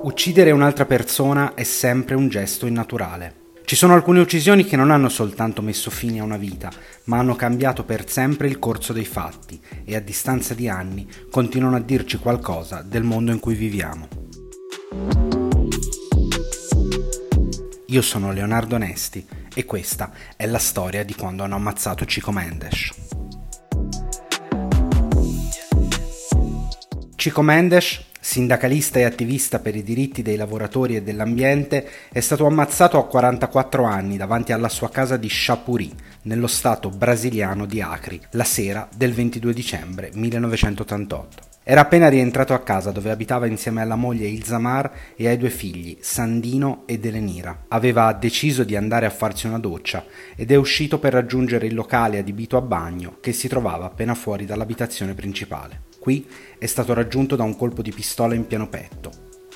Uccidere un'altra persona è sempre un gesto innaturale. Ci sono alcune uccisioni che non hanno soltanto messo fine a una vita, ma hanno cambiato per sempre il corso dei fatti e a distanza di anni continuano a dirci qualcosa del mondo in cui viviamo. Io sono Leonardo Nesti e questa è la storia di quando hanno ammazzato Chico Mendes. Chico Mendes sindacalista e attivista per i diritti dei lavoratori e dell'ambiente, è stato ammazzato a 44 anni davanti alla sua casa di Chapuri, nello stato brasiliano di Acre, la sera del 22 dicembre 1988. Era appena rientrato a casa dove abitava insieme alla moglie Ilzamar e ai due figli, Sandino ed Elenira. Aveva deciso di andare a farsi una doccia ed è uscito per raggiungere il locale adibito a bagno che si trovava appena fuori dall'abitazione principale. Qui è stato raggiunto da un colpo di pistola in pieno petto,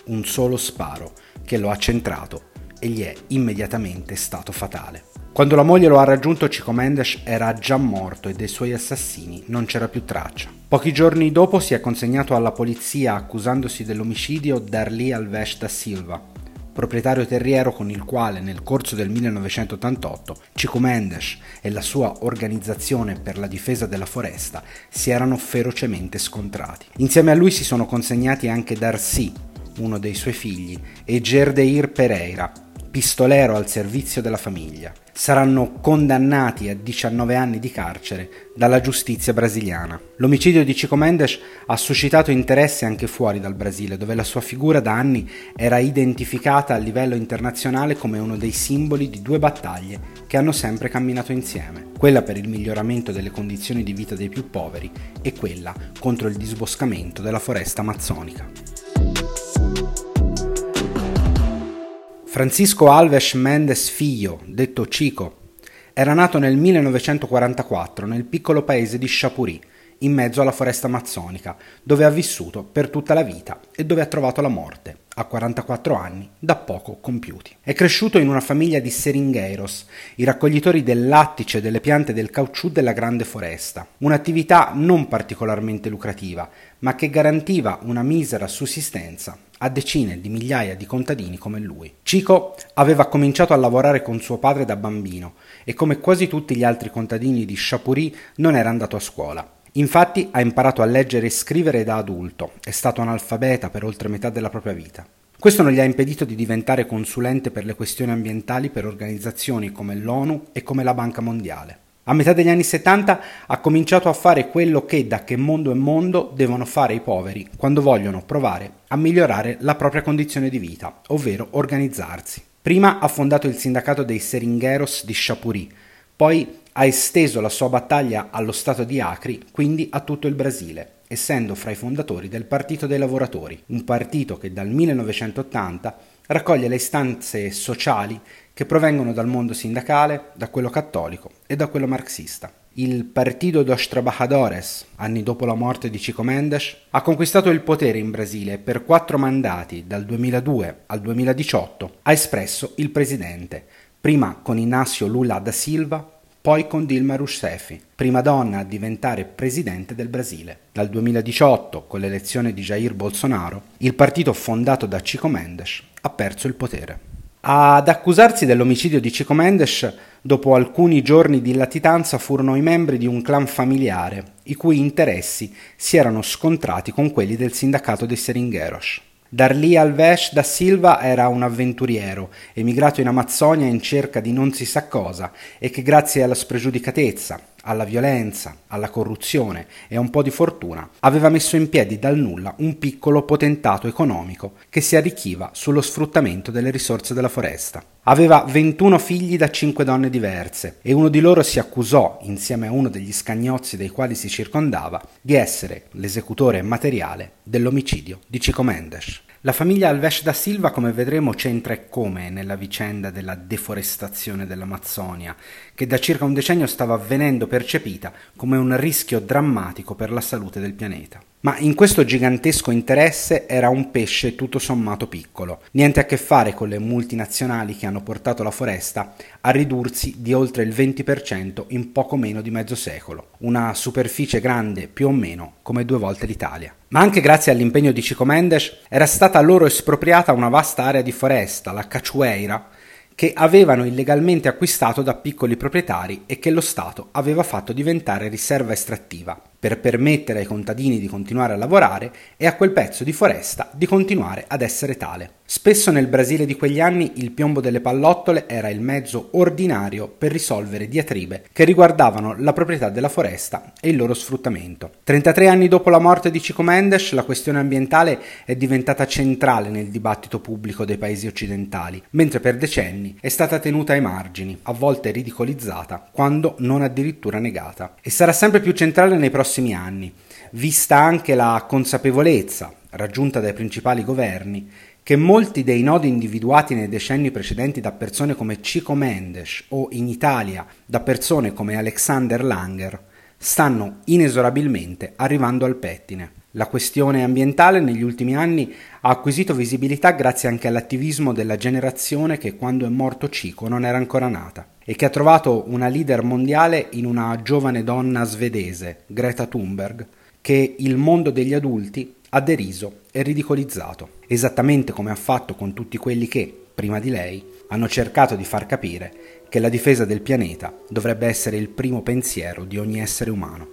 un solo sparo che lo ha centrato e gli è immediatamente stato fatale. Quando la moglie lo ha raggiunto, Chico Mendes era già morto e dei suoi assassini non c'era più traccia. Pochi giorni dopo si è consegnato alla polizia accusandosi dell'omicidio Darli Alves da Silva, proprietario terriero con il quale nel corso del 1988 Chico Mendes e la sua organizzazione per la difesa della foresta si erano ferocemente scontrati. Insieme a lui si sono consegnati anche Darcy, uno dei suoi figli, e Gerdeir Pereira, pistolero al servizio della famiglia. Saranno condannati a 19 anni di carcere dalla giustizia brasiliana. L'omicidio di Chico Mendes ha suscitato interesse anche fuori dal Brasile, dove la sua figura da anni era identificata a livello internazionale come uno dei simboli di due battaglie che hanno sempre camminato insieme, quella per il miglioramento delle condizioni di vita dei più poveri e quella contro il disboscamento della foresta amazzonica. Francisco Alves Mendes Figlio, detto Chico, era nato nel 1944 nel piccolo paese di Chapuri, in mezzo alla foresta amazzonica, dove ha vissuto per tutta la vita e dove ha trovato la morte, a 44 anni, da poco compiuti. È cresciuto in una famiglia di seringueiros, i raccoglitori del lattice e delle piante del caucciù della grande foresta, un'attività non particolarmente lucrativa, ma che garantiva una misera sussistenza a decine di migliaia di contadini come lui. Chico aveva cominciato a lavorare con suo padre da bambino e come quasi tutti gli altri contadini di Chapuri non era andato a scuola. Infatti ha imparato a leggere e scrivere da adulto, è stato analfabeta per oltre metà della propria vita. Questo non gli ha impedito di diventare consulente per le questioni ambientali per organizzazioni come l'ONU e come la Banca Mondiale. A metà degli anni 70 ha cominciato a fare quello che da che mondo è mondo devono fare i poveri quando vogliono provare a migliorare la propria condizione di vita, ovvero organizzarsi. Prima ha fondato il sindacato dei Seringueros di Chapuri, poi ha esteso la sua battaglia allo Stato di Acri, quindi a tutto il Brasile, essendo fra i fondatori del Partito dei Lavoratori, un partito che dal 1980 raccoglie le istanze sociali che provengono dal mondo sindacale, da quello cattolico e da quello marxista. Il Partido dos Trabajadores, anni dopo la morte di Chico Mendes, ha conquistato il potere in Brasile per quattro mandati dal 2002 al 2018 ha espresso il presidente, prima con Inácio Lula da Silva, poi con Dilma Rousseff, prima donna a diventare presidente del Brasile. Dal 2018, con l'elezione di Jair Bolsonaro, il partito fondato da Chico Mendes ha perso il potere. Ad accusarsi dell'omicidio di Chico Mendes, dopo alcuni giorni di latitanza, furono i membri di un clan familiare, i cui interessi si erano scontrati con quelli del sindacato dei Seringueros. Darli Alves da Silva era un avventuriero, emigrato in Amazzonia in cerca di non si sa cosa e che grazie alla spregiudicatezza, alla violenza, alla corruzione e a un po' di fortuna, aveva messo in piedi dal nulla un piccolo potentato economico che si arricchiva sullo sfruttamento delle risorse della foresta. Aveva 21 figli da 5 donne diverse e uno di loro si accusò, insieme a uno degli scagnozzi dei quali si circondava, di essere l'esecutore materiale dell'omicidio di Chico Mendes. La famiglia Alves da Silva, come vedremo, c'entra e come nella vicenda della deforestazione dell'Amazzonia, che da circa un decennio stava avvenendo percepita come un rischio drammatico per la salute del pianeta. Ma in questo gigantesco interesse era un pesce tutto sommato piccolo, niente a che fare con le multinazionali che hanno portato la foresta a ridursi di oltre il 20% in poco meno di mezzo secolo, una superficie grande più o meno come due volte l'Italia. Ma anche grazie all'impegno di Cico Mendes era stata loro espropriata una vasta area di foresta, la Cachueira, che avevano illegalmente acquistato da piccoli proprietari e che lo Stato aveva fatto diventare riserva estrattiva per permettere ai contadini di continuare a lavorare e a quel pezzo di foresta di continuare ad essere tale. Spesso nel Brasile di quegli anni il piombo delle pallottole era il mezzo ordinario per risolvere diatribe che riguardavano la proprietà della foresta e il loro sfruttamento. 33 anni dopo la morte di Chico Mendes, la questione ambientale è diventata centrale nel dibattito pubblico dei paesi occidentali, mentre per decenni è stata tenuta ai margini, a volte ridicolizzata, quando non addirittura negata. E sarà sempre più centrale nei prossimi anni, vista anche la consapevolezza raggiunta dai principali governi che molti dei nodi individuati nei decenni precedenti da persone come Chico Mendes o in Italia da persone come Alexander Langer stanno inesorabilmente arrivando al pettine. La questione ambientale negli ultimi anni ha acquisito visibilità grazie anche all'attivismo della generazione che quando è morto Chico non era ancora nata e che ha trovato una leader mondiale in una giovane donna svedese, Greta Thunberg, che il mondo degli adulti ha deriso e ridicolizzato, esattamente come ha fatto con tutti quelli che, prima di lei, hanno cercato di far capire che la difesa del pianeta dovrebbe essere il primo pensiero di ogni essere umano.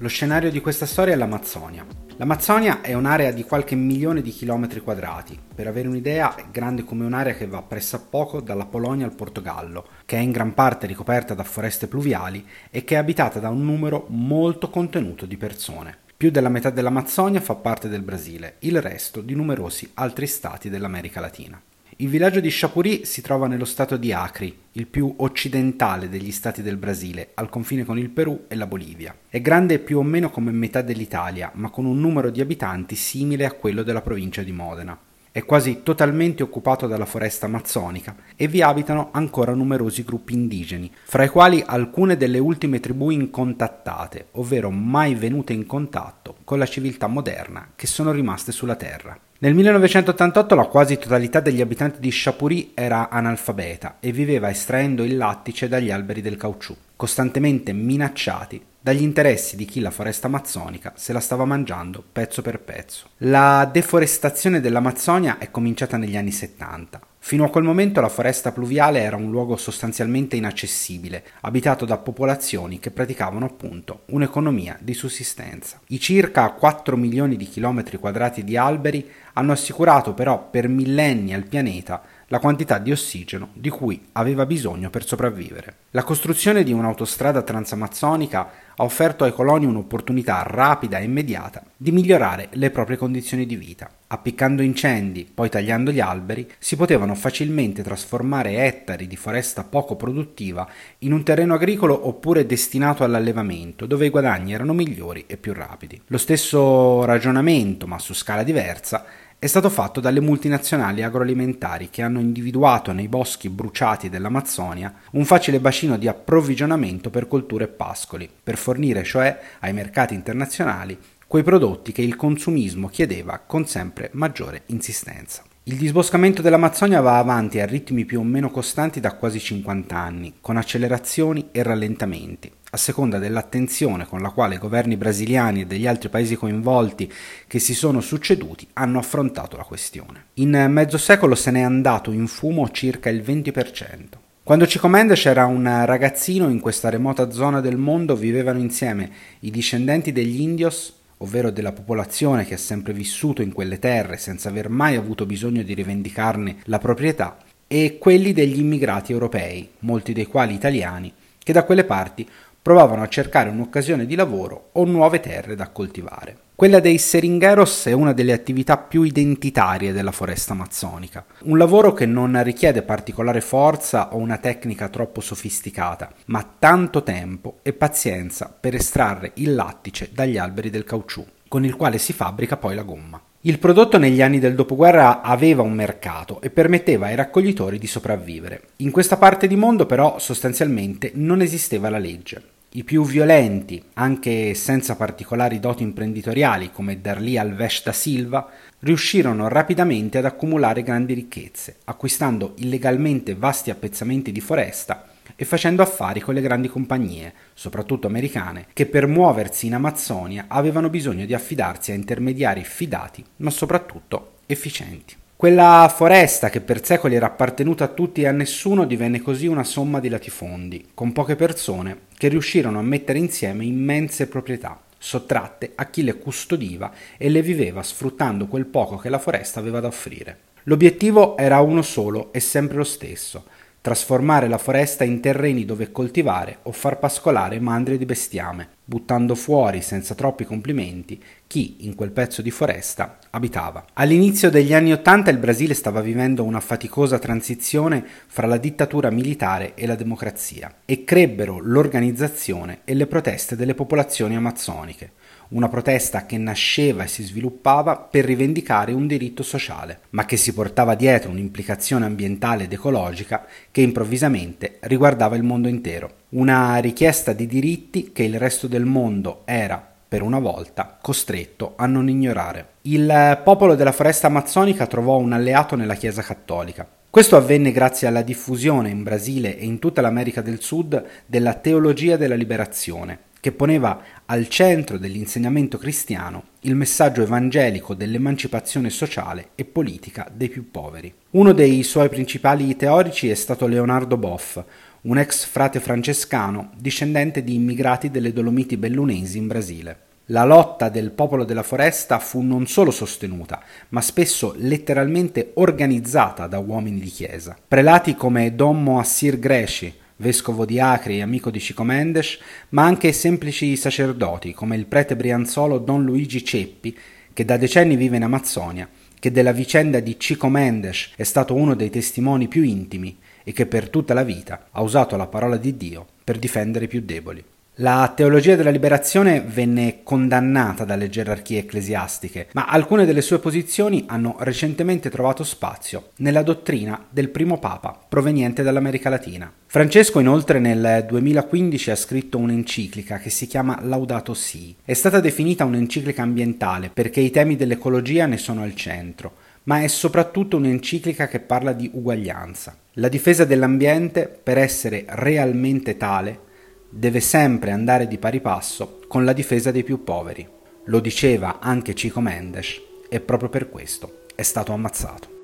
Lo scenario di questa storia è l'Amazzonia, L'Amazzonia è un'area di qualche milione di chilometri quadrati. Per avere un'idea, è grande come un'area che va pressappoco dalla Polonia al Portogallo, che è in gran parte ricoperta da foreste pluviali e che è abitata da un numero molto contenuto di persone. Più della metà dell'Amazzonia fa parte del Brasile, il resto di numerosi altri stati dell'America Latina. Il villaggio di Chapuri si trova nello stato di Acri, il più occidentale degli stati del Brasile, al confine con il Perù e la Bolivia. È grande più o meno come metà dell'Italia, ma con un numero di abitanti simile a quello della provincia di Modena. È quasi totalmente occupato dalla foresta amazzonica e vi abitano ancora numerosi gruppi indigeni, fra i quali alcune delle ultime tribù incontattate, ovvero mai venute in contatto con la civiltà moderna che sono rimaste sulla terra. Nel 1988 la quasi totalità degli abitanti di Chapuri era analfabeta e viveva estraendo il lattice dagli alberi del caucciù, costantemente minacciati dagli interessi di chi la foresta amazzonica se la stava mangiando pezzo per pezzo. La deforestazione dell'Amazzonia è cominciata negli anni 70. Fino a quel momento la foresta pluviale era un luogo sostanzialmente inaccessibile, abitato da popolazioni che praticavano appunto un'economia di sussistenza. I circa 4 milioni di chilometri quadrati di alberi hanno assicurato però per millenni al pianeta la quantità di ossigeno di cui aveva bisogno per sopravvivere. La costruzione di un'autostrada transamazzonica ha offerto ai coloni un'opportunità rapida e immediata di migliorare le proprie condizioni di vita. Appiccando incendi, poi tagliando gli alberi, si potevano facilmente trasformare ettari di foresta poco produttiva in un terreno agricolo oppure destinato all'allevamento, dove i guadagni erano migliori e più rapidi. Lo stesso ragionamento, ma su scala diversa, è stato fatto dalle multinazionali agroalimentari che hanno individuato nei boschi bruciati dell'Amazzonia un facile bacino di approvvigionamento per colture e pascoli, per fornire cioè ai mercati internazionali quei prodotti che il consumismo chiedeva con sempre maggiore insistenza. Il disboscamento dell'Amazzonia va avanti a ritmi più o meno costanti da quasi 50 anni, con accelerazioni e rallentamenti, a seconda dell'attenzione con la quale i governi brasiliani e degli altri paesi coinvolti che si sono succeduti hanno affrontato la questione. In mezzo secolo se n'è andato in fumo circa il 20%. Quando Chico Mendes era un ragazzino in questa remota zona del mondo vivevano insieme i discendenti degli indios ovvero della popolazione che ha sempre vissuto in quelle terre senza aver mai avuto bisogno di rivendicarne la proprietà, e quelli degli immigrati europei, molti dei quali italiani, che da quelle parti provavano a cercare un'occasione di lavoro o nuove terre da coltivare. Quella dei seringueros è una delle attività più identitarie della foresta amazzonica, un lavoro che non richiede particolare forza o una tecnica troppo sofisticata, ma tanto tempo e pazienza per estrarre il lattice dagli alberi del caucciù, con il quale si fabbrica poi la gomma. Il prodotto negli anni del dopoguerra aveva un mercato e permetteva ai raccoglitori di sopravvivere. In questa parte di mondo però sostanzialmente non esisteva la legge. I più violenti, anche senza particolari doti imprenditoriali come Darli Alves da Silva, riuscirono rapidamente ad accumulare grandi ricchezze, acquistando illegalmente vasti appezzamenti di foresta e facendo affari con le grandi compagnie, soprattutto americane, che per muoversi in Amazzonia avevano bisogno di affidarsi a intermediari fidati, ma soprattutto efficienti. Quella foresta che per secoli era appartenuta a tutti e a nessuno divenne così una somma di latifondi, con poche persone che riuscirono a mettere insieme immense proprietà, sottratte a chi le custodiva e le viveva sfruttando quel poco che la foresta aveva da offrire. L'obiettivo era uno solo e sempre lo stesso, trasformare la foresta in terreni dove coltivare o far pascolare mandrie di bestiame, buttando fuori senza troppi complimenti chi in quel pezzo di foresta abitava. All'inizio degli anni Ottanta il Brasile stava vivendo una faticosa transizione fra la dittatura militare e la democrazia e crebbero l'organizzazione e le proteste delle popolazioni amazzoniche, una protesta che nasceva e si sviluppava per rivendicare un diritto sociale, ma che si portava dietro un'implicazione ambientale ed ecologica che improvvisamente riguardava il mondo intero. Una richiesta di diritti che il resto del mondo era per una volta costretto a non ignorare. Il popolo della foresta amazzonica trovò un alleato nella Chiesa cattolica. Questo avvenne grazie alla diffusione in Brasile e in tutta l'America del Sud della teologia della liberazione, che poneva al centro dell'insegnamento cristiano il messaggio evangelico dell'emancipazione sociale e politica dei più poveri. Uno dei suoi principali teorici è stato Leonardo Boff, un ex frate francescano discendente di immigrati delle Dolomiti bellunesi in Brasile. La lotta del popolo della foresta fu non solo sostenuta, ma spesso letteralmente organizzata da uomini di chiesa. Prelati come Don Moassir Gresci, vescovo di Acre e amico di Cico Mendes, ma anche semplici sacerdoti come il prete brianzolo Don Luigi Ceppi, che da decenni vive in Amazzonia, che della vicenda di Cico Mendes è stato uno dei testimoni più intimi e che per tutta la vita ha usato la parola di Dio per difendere i più deboli. La teologia della liberazione venne condannata dalle gerarchie ecclesiastiche, ma alcune delle sue posizioni hanno recentemente trovato spazio nella dottrina del primo papa proveniente dall'America Latina. Francesco inoltre nel 2015 ha scritto un'enciclica che si chiama Laudato Si. È stata definita un'enciclica ambientale perché i temi dell'ecologia ne sono al centro, ma è soprattutto un'enciclica che parla di uguaglianza. La difesa dell'ambiente, per essere realmente tale, deve sempre andare di pari passo con la difesa dei più poveri. Lo diceva anche Chico Mendes e proprio per questo è stato ammazzato.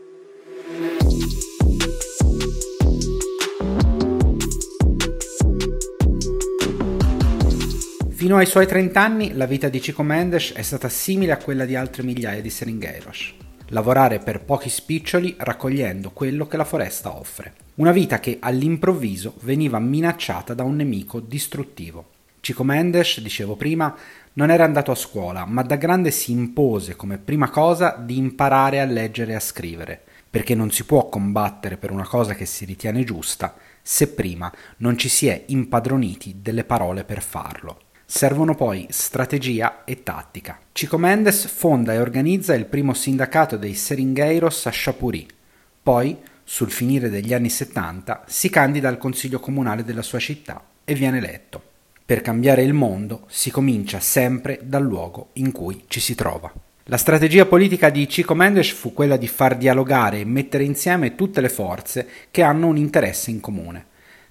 Fino ai suoi 30 anni la vita di Chico Mendes è stata simile a quella di altre migliaia di seringheiros lavorare per pochi spiccioli raccogliendo quello che la foresta offre. Una vita che all'improvviso veniva minacciata da un nemico distruttivo. Cico Mendes, dicevo prima, non era andato a scuola, ma da grande si impose come prima cosa di imparare a leggere e a scrivere, perché non si può combattere per una cosa che si ritiene giusta se prima non ci si è impadroniti delle parole per farlo. Servono poi strategia e tattica. Chico Mendes fonda e organizza il primo sindacato dei Seringueiros a Chapuri. Poi, sul finire degli anni 70, si candida al consiglio comunale della sua città e viene eletto. Per cambiare il mondo si comincia sempre dal luogo in cui ci si trova. La strategia politica di Chico Mendes fu quella di far dialogare e mettere insieme tutte le forze che hanno un interesse in comune.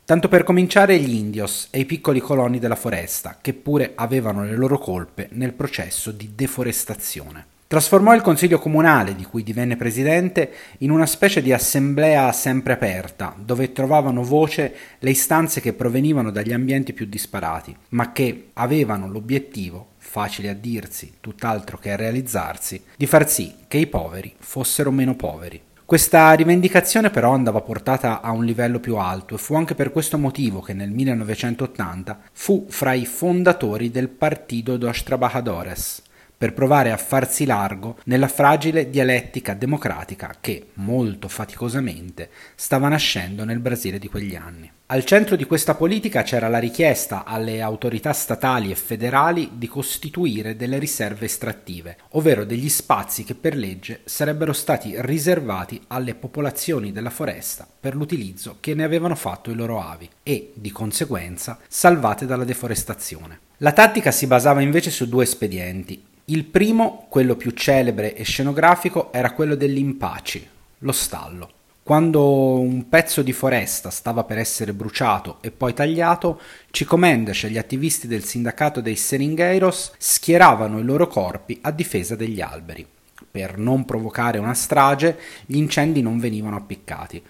Tanto per cominciare gli indios e i piccoli coloni della foresta, che pure avevano le loro colpe nel processo di deforestazione. Trasformò il consiglio comunale, di cui divenne presidente, in una specie di assemblea sempre aperta, dove trovavano voce le istanze che provenivano dagli ambienti più disparati, ma che avevano l'obiettivo, facile a dirsi, tutt'altro che a realizzarsi, di far sì che i poveri fossero meno poveri. Questa rivendicazione però andava portata a un livello più alto e fu anche per questo motivo che nel 1980 fu fra i fondatori del Partido dos Trabajadores, per provare a farsi largo nella fragile dialettica democratica che, molto faticosamente, stava nascendo nel Brasile di quegli anni. Al centro di questa politica c'era la richiesta alle autorità statali e federali di costituire delle riserve estrattive, ovvero degli spazi che per legge sarebbero stati riservati alle popolazioni della foresta per l'utilizzo che ne avevano fatto i loro avi e, di conseguenza, salvate dalla deforestazione. La tattica si basava invece su due espedienti. Il primo, quello più celebre e scenografico, era quello dell'impaci, lo stallo. Quando un pezzo di foresta stava per essere bruciato e poi tagliato, Chico Mendes e gli attivisti del sindacato dei Seringueiros schieravano i loro corpi a difesa degli alberi. Per non provocare una strage, gli incendi non venivano appiccati.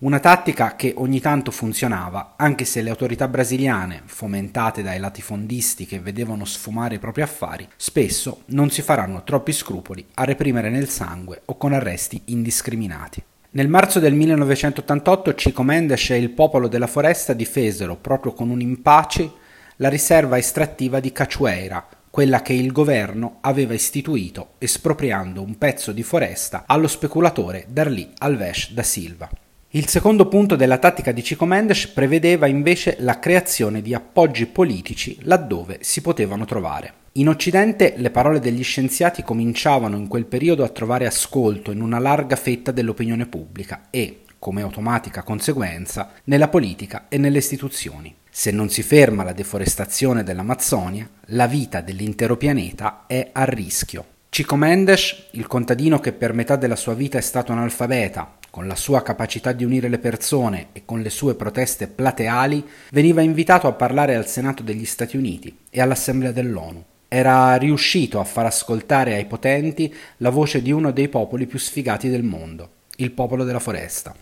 Una tattica che ogni tanto funzionava, anche se le autorità brasiliane, fomentate dai latifondisti che vedevano sfumare i propri affari, spesso non si faranno troppi scrupoli a reprimere nel sangue o con arresti indiscriminati. Nel marzo del 1988 Chico Mendes e il popolo della foresta difesero, proprio con un impace, la riserva estrattiva di Cachoeira, quella che il governo aveva istituito espropriando un pezzo di foresta allo speculatore Darli Alves da Silva. Il secondo punto della tattica di Chico Mendes prevedeva invece la creazione di appoggi politici laddove si potevano trovare. In Occidente le parole degli scienziati cominciavano in quel periodo a trovare ascolto in una larga fetta dell'opinione pubblica e, come automatica conseguenza, nella politica e nelle istituzioni. Se non si ferma la deforestazione dell'Amazzonia, la vita dell'intero pianeta è a rischio. Chico Mendes, il contadino che per metà della sua vita è stato analfabeta, con la sua capacità di unire le persone e con le sue proteste plateali, veniva invitato a parlare al Senato degli Stati Uniti e all'Assemblea dell'ONU. Era riuscito a far ascoltare ai potenti la voce di uno dei popoli più sfigati del mondo, il popolo della foresta.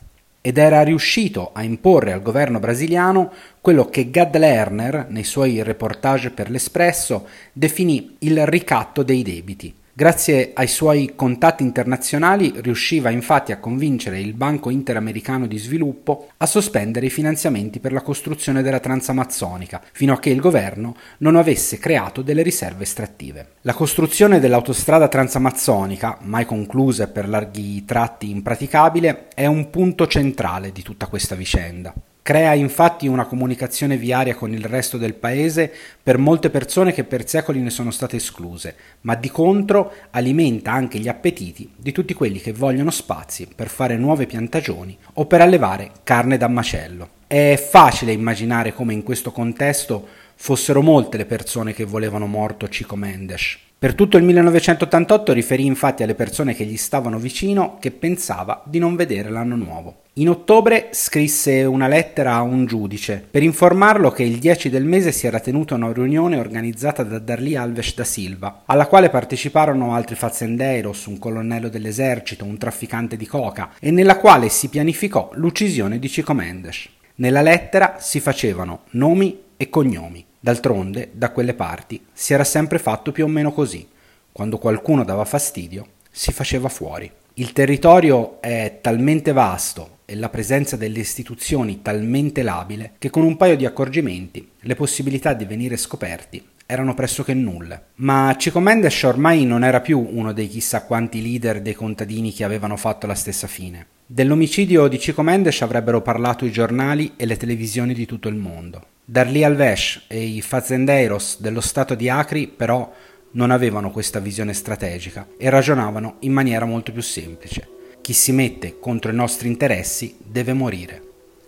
Ed era riuscito a imporre al governo brasiliano quello che Gad Lerner, nei suoi reportage per l'Espresso, definì il ricatto dei debiti, Grazie ai suoi contatti internazionali riusciva infatti a convincere il Banco Interamericano di Sviluppo a sospendere i finanziamenti per la costruzione della Transamazzonica, fino a che il governo non avesse creato delle riserve estrattive. La costruzione dell'autostrada transamazzonica, mai conclusa e per larghi tratti impraticabile, è un punto centrale di tutta questa vicenda. Crea infatti una comunicazione viaria con il resto del paese per molte persone che per secoli ne sono state escluse, ma di contro alimenta anche gli appetiti di tutti quelli che vogliono spazi per fare nuove piantagioni o per allevare carne da macello. È facile immaginare come in questo contesto fossero molte le persone che volevano morto Chico Mendes. Per tutto il 1988 riferì infatti alle persone che gli stavano vicino che pensava di non vedere l'anno nuovo. In ottobre scrisse una lettera a un giudice per informarlo che il 10 del mese si era tenuta una riunione organizzata da Darli Alves da Silva, alla quale parteciparono altri fazendeiros, un colonnello dell'esercito, un trafficante di coca, e nella quale si pianificò l'uccisione di Chico Mendes. Nella lettera si facevano nomi e cognomi. D'altronde, da quelle parti, si era sempre fatto più o meno così. Quando qualcuno dava fastidio, si faceva fuori. Il territorio è talmente vasto e la presenza delle istituzioni talmente labile che con un paio di accorgimenti le possibilità di venire scoperti erano pressoché nulle. Ma Chico Mendes ormai non era più uno dei chissà quanti leader dei contadini che avevano fatto la stessa fine. Dell'omicidio di Chico Mendes avrebbero parlato i giornali e le televisioni di tutto il mondo. Darli Alves e i fazendeiros dello stato di Acri però non avevano questa visione strategica e ragionavano in maniera molto più semplice. Chi si mette contro i nostri interessi deve morire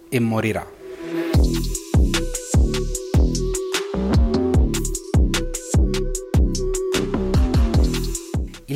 e morirà.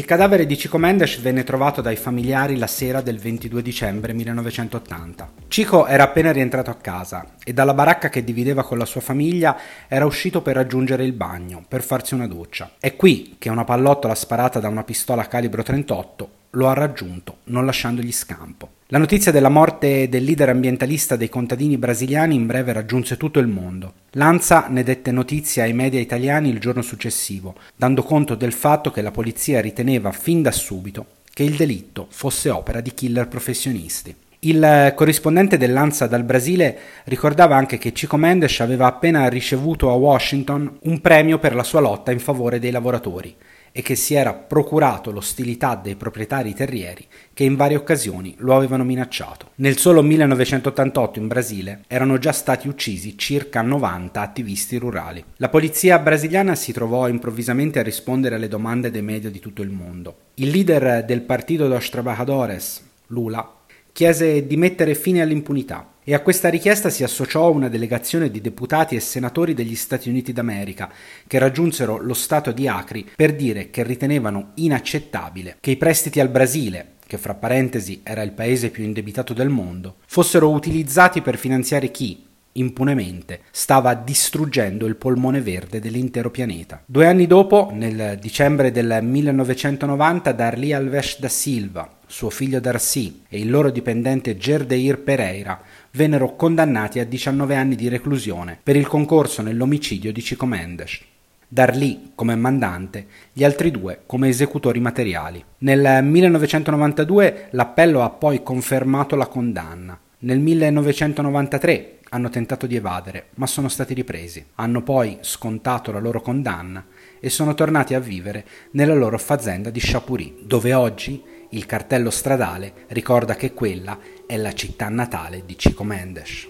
Il cadavere di Chico Mendes venne trovato dai familiari la sera del 22 dicembre 1980. Chico era appena rientrato a casa e dalla baracca che divideva con la sua famiglia era uscito per raggiungere il bagno, per farsi una doccia. È qui che una pallottola sparata da una pistola calibro 38 lo ha raggiunto, non lasciandogli scampo. La notizia della morte del leader ambientalista dei contadini brasiliani in breve raggiunse tutto il mondo. Lanza ne dette notizia ai media italiani il giorno successivo, dando conto del fatto che la polizia riteneva fin da subito che il delitto fosse opera di killer professionisti. Il corrispondente dell'ANSA dal Brasile ricordava anche che Chico Mendes aveva appena ricevuto a Washington un premio per la sua lotta in favore dei lavoratori e che si era procurato l'ostilità dei proprietari terrieri che in varie occasioni lo avevano minacciato. Nel solo 1988 in Brasile erano già stati uccisi circa 90 attivisti rurali. La polizia brasiliana si trovò improvvisamente a rispondere alle domande dei media di tutto il mondo. Il leader del Partido dos Trabajadores, Lula, chiese di mettere fine all'impunità e a questa richiesta si associò una delegazione di deputati e senatori degli Stati Uniti d'America che raggiunsero lo Stato di Acri per dire che ritenevano inaccettabile che i prestiti al Brasile, che fra parentesi era il paese più indebitato del mondo, fossero utilizzati per finanziare chi, impunemente, stava distruggendo il polmone verde dell'intero pianeta. Due anni dopo, nel dicembre del 1990, Darli Alves da Silva, suo figlio Darcy e il loro dipendente Gerdeir Pereira vennero condannati a 19 anni di reclusione per il concorso nell'omicidio di Chico Mendes. Darlì come mandante, gli altri due come esecutori materiali. Nel 1992 l'appello ha poi confermato la condanna. Nel 1993 hanno tentato di evadere, ma sono stati ripresi. Hanno poi scontato la loro condanna e sono tornati a vivere nella loro fazenda di Chapuri, dove oggi il cartello stradale ricorda che quella è la città natale di Chico Mendes.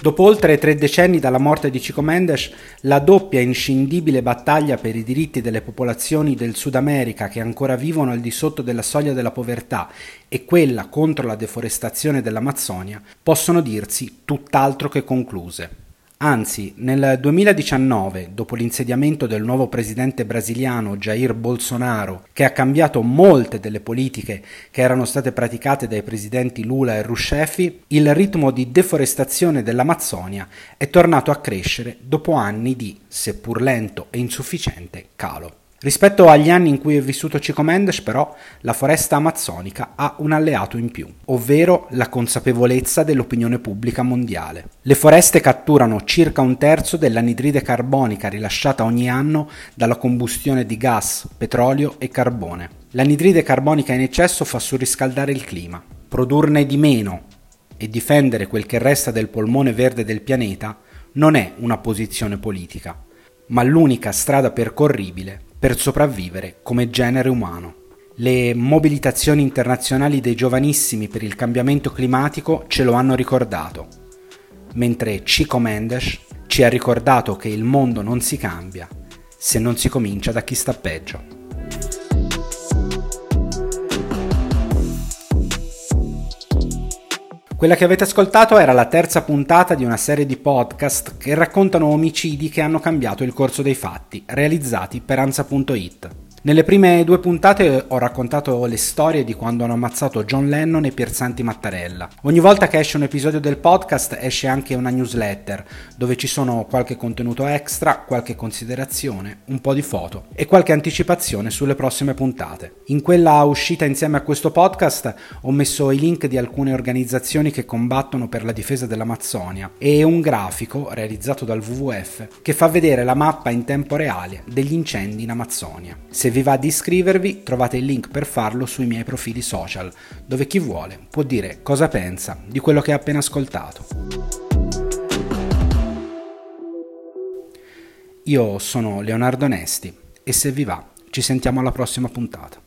Dopo oltre tre decenni dalla morte di Chico Mendes, la doppia inscindibile battaglia per i diritti delle popolazioni del Sud America che ancora vivono al di sotto della soglia della povertà e quella contro la deforestazione dell'Amazzonia possono dirsi tutt'altro che concluse. Anzi, nel 2019, dopo l'insediamento del nuovo presidente brasiliano Jair Bolsonaro, che ha cambiato molte delle politiche che erano state praticate dai presidenti Lula e Rousseff, il ritmo di deforestazione dell'Amazzonia è tornato a crescere dopo anni di, seppur lento e insufficiente, calo. Rispetto agli anni in cui è vissuto Chico Mendes, però, la foresta amazzonica ha un alleato in più, ovvero la consapevolezza dell'opinione pubblica mondiale. Le foreste catturano circa un terzo dell'anidride carbonica rilasciata ogni anno dalla combustione di gas, petrolio e carbone. L'anidride carbonica in eccesso fa surriscaldare il clima. Produrne di meno e difendere quel che resta del polmone verde del pianeta non è una posizione politica, ma l'unica strada percorribile per sopravvivere come genere umano. Le mobilitazioni internazionali dei giovanissimi per il cambiamento climatico ce lo hanno ricordato, mentre Chico Mendes ci ha ricordato che il mondo non si cambia se non si comincia da chi sta peggio. Quella che avete ascoltato era la terza puntata di una serie di podcast che raccontano omicidi che hanno cambiato il corso dei fatti, realizzati per Ansa.it. Nelle prime due puntate ho raccontato le storie di quando hanno ammazzato John Lennon e Pierzanti Mattarella. Ogni volta che esce un episodio del podcast esce anche una newsletter dove ci sono qualche contenuto extra, qualche considerazione, un po' di foto e qualche anticipazione sulle prossime puntate. In quella uscita insieme a questo podcast ho messo i link di alcune organizzazioni che combattono per la difesa dell'Amazzonia e un grafico realizzato dal WWF che fa vedere la mappa in tempo reale degli incendi in Amazzonia. Se se vi va di iscrivervi, trovate il link per farlo sui miei profili social, dove chi vuole può dire cosa pensa di quello che ha appena ascoltato. Io sono Leonardo Nesti e se vi va ci sentiamo alla prossima puntata.